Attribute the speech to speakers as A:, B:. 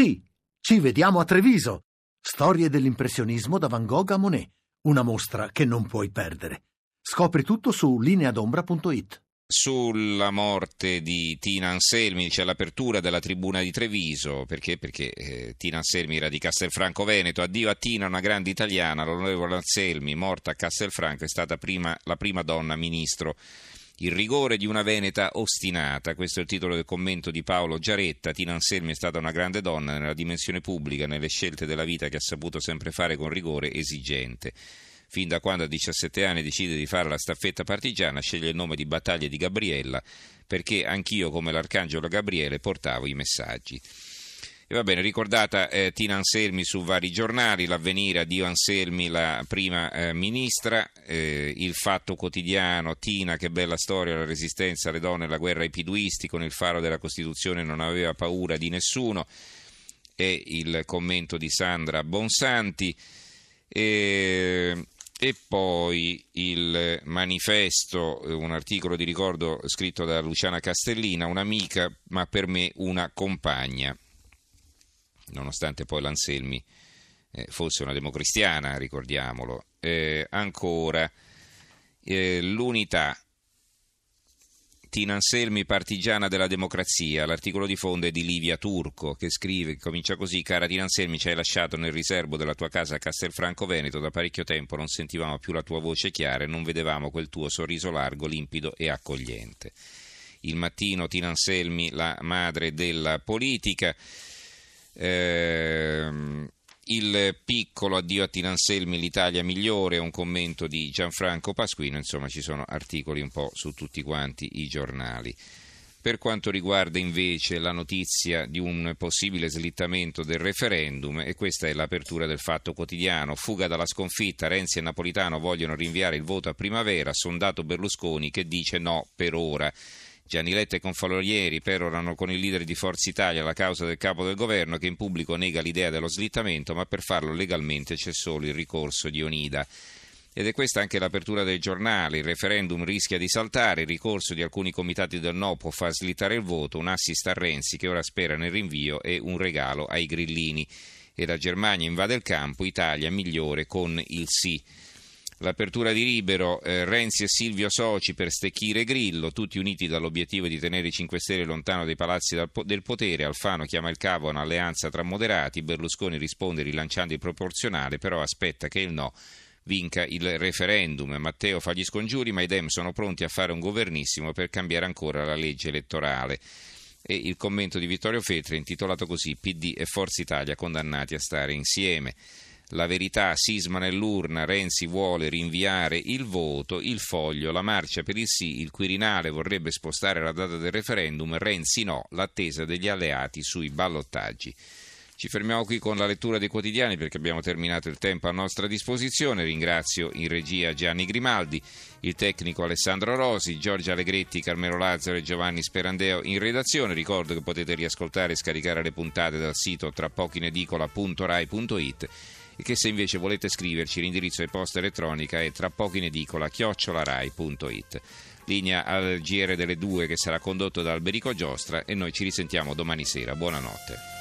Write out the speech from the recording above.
A: Sì, ci vediamo a Treviso. Storie dell'impressionismo da Van Gogh a Monet. Una mostra che non puoi perdere. Scopri tutto su lineadombra.it.
B: Sulla morte di Tina Anselmi c'è l'apertura della tribuna di Treviso, perché? Perché eh, Tina Anselmi era di Castelfranco Veneto, addio a Tina, una grande italiana, l'onorevole Anselmi, morta a Castelfranco, è stata prima, la prima donna ministro il rigore di una Veneta ostinata, questo è il titolo del commento di Paolo Giaretta. Tina Anselmi è stata una grande donna nella dimensione pubblica, nelle scelte della vita che ha saputo sempre fare con rigore esigente. Fin da quando a 17 anni decide di fare la staffetta partigiana, sceglie il nome di Battaglia di Gabriella, perché anch'io, come l'arcangelo Gabriele, portavo i messaggi. E va bene, ricordata eh, Tina Anselmi su vari giornali, l'avvenire, addio Anselmi, la prima eh, ministra, eh, il fatto quotidiano, Tina, che bella storia, la resistenza alle donne, la guerra ai piduisti, con il faro della Costituzione non aveva paura di nessuno, e il commento di Sandra Bonsanti. E, e poi il manifesto, un articolo di ricordo scritto da Luciana Castellina, un'amica ma per me una compagna nonostante poi l'Anselmi eh, fosse una democristiana, ricordiamolo. Eh, ancora, eh, l'unità. Tina Anselmi, partigiana della democrazia. L'articolo di fondo è di Livia Turco che scrive, comincia così: Cara Tina Anselmi, ci hai lasciato nel riservo della tua casa a Castelfranco Veneto. Da parecchio tempo non sentivamo più la tua voce chiara e non vedevamo quel tuo sorriso largo, limpido e accogliente. Il mattino, Tina Anselmi, la madre della politica. Ehm, il piccolo addio a Tinanselmi, l'Italia migliore, un commento di Gianfranco Pasquino, insomma ci sono articoli un po' su tutti quanti i giornali. Per quanto riguarda invece la notizia di un possibile slittamento del referendum, e questa è l'apertura del fatto quotidiano, fuga dalla sconfitta, Renzi e Napolitano vogliono rinviare il voto a primavera, sondato Berlusconi che dice no per ora. Gianni Letta e Confalorieri perorano con il leader di Forza Italia la causa del capo del governo che in pubblico nega l'idea dello slittamento, ma per farlo legalmente c'è solo il ricorso di Onida. Ed è questa anche l'apertura del giornale. Il referendum rischia di saltare, il ricorso di alcuni comitati del no può far slittare il voto, un assist a Renzi che ora spera nel rinvio e un regalo ai grillini. E la Germania invade il campo, Italia migliore con il sì. L'apertura di Libero, eh, Renzi e Silvio Soci per stecchire Grillo, tutti uniti dall'obiettivo di tenere i 5 Stelle lontano dai palazzi del potere. Alfano chiama il cavo a un'alleanza tra moderati, Berlusconi risponde rilanciando il proporzionale, però aspetta che il no vinca il referendum. Matteo fa gli scongiuri, ma i Dem sono pronti a fare un governissimo per cambiare ancora la legge elettorale. E il commento di Vittorio Feltri intitolato così PD e Forza Italia condannati a stare insieme. La verità, sisma nell'urna, Renzi vuole rinviare il voto, il foglio, la marcia per il sì, il Quirinale vorrebbe spostare la data del referendum, Renzi no, l'attesa degli alleati sui ballottaggi. Ci fermiamo qui con la lettura dei quotidiani perché abbiamo terminato il tempo a nostra disposizione. Ringrazio in regia Gianni Grimaldi, il tecnico Alessandro Rosi, Giorgia Allegretti, Carmelo Lazzaro e Giovanni Sperandeo in redazione. Ricordo che potete riascoltare e scaricare le puntate dal sito trapochinedicola.rai.it e che se invece volete scriverci l'indirizzo di posta elettronica è tra poco in edicola chiocciolarai.it. Linea al GR delle due che sarà condotto da Alberico Giostra e noi ci risentiamo domani sera. Buonanotte.